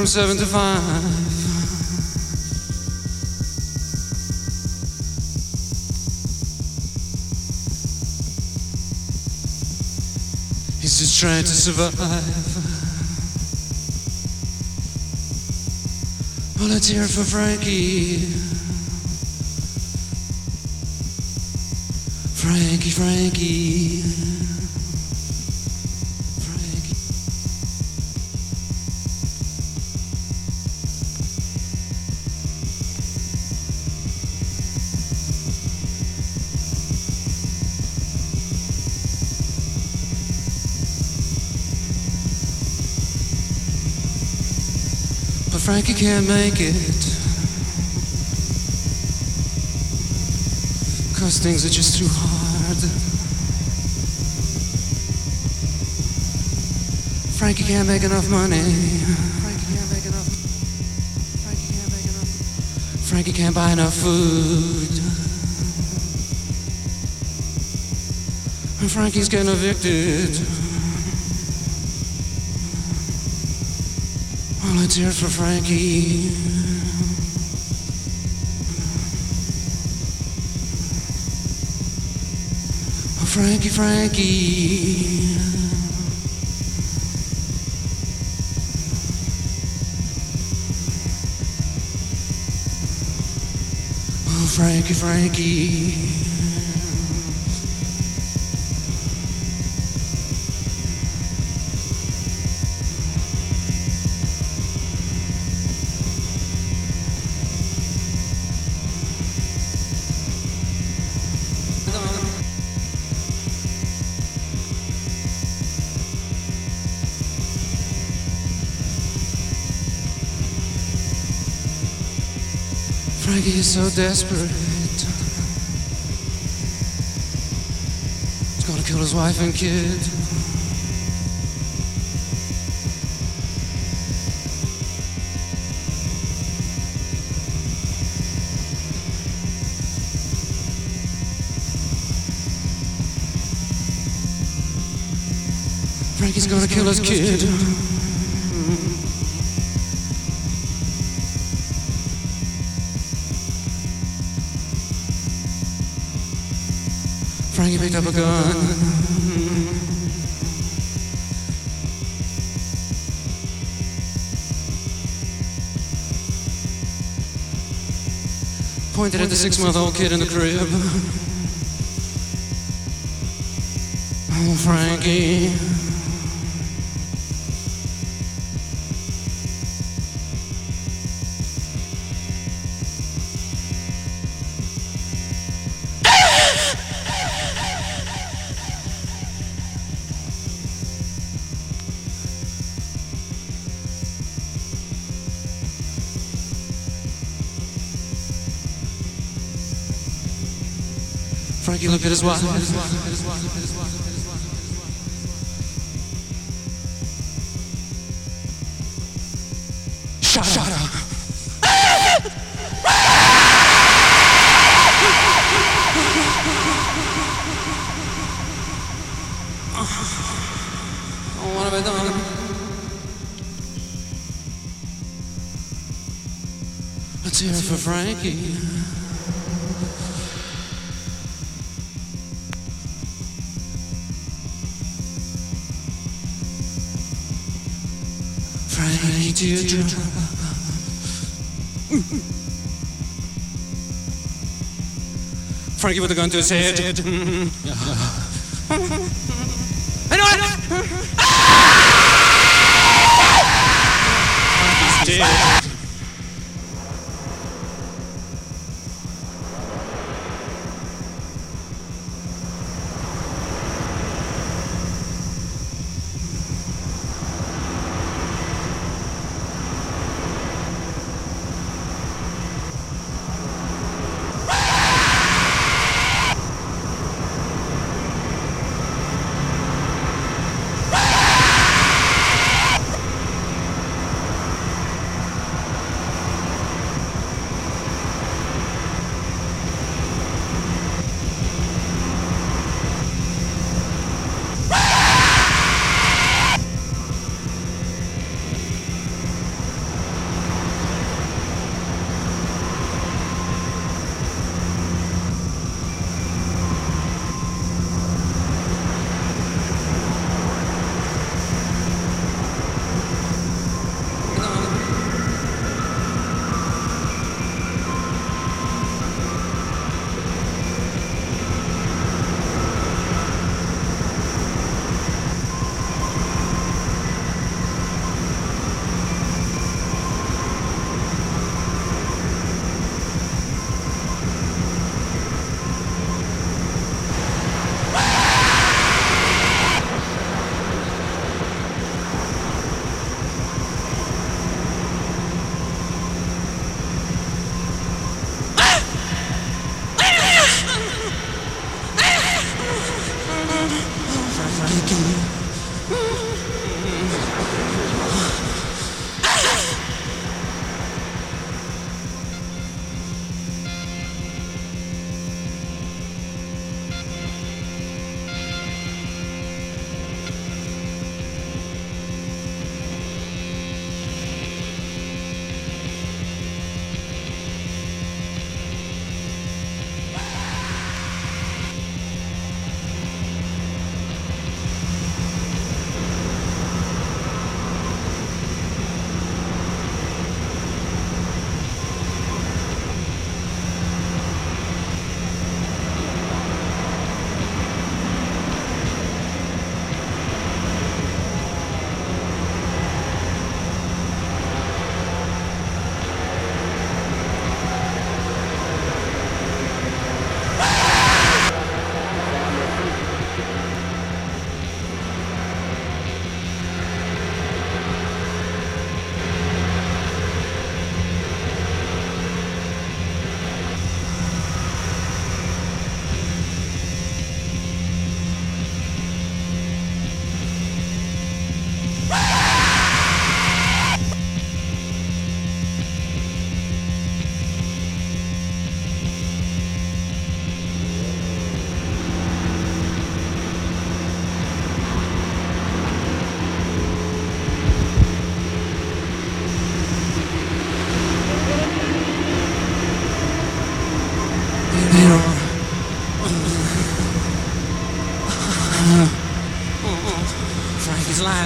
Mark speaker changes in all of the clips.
Speaker 1: from seven to five. He's just trying to survive. It for. Frankie, Frankie. Frankie. Frankie can't make it. Cause things are just too hard. Frankie can't make enough money. Frankie can't make enough. Frankie can't make enough. Frankie can't buy enough food. Frankie's getting evicted. It for Frankie. Oh, Frankie, Frankie. Oh, Frankie, Frankie. So desperate. He's gonna kill his wife and kid. Frankie's gonna kill his kid. Frankie picked up a gun. Pointed at the six month old kid in the crib. Oh, Frankie. Shut, up. What have I done? Let's for Frankie. Frankie with a gun to his head.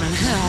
Speaker 1: He's lying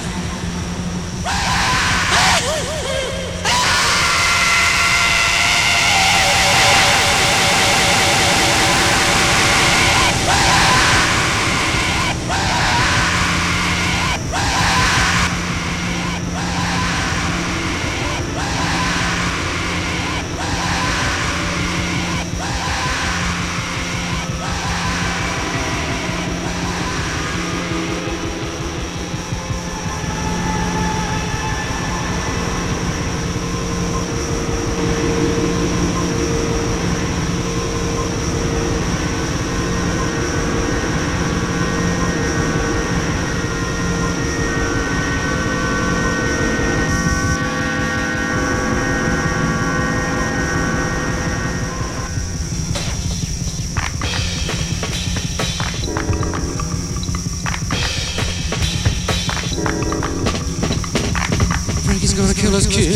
Speaker 1: Frankie's kill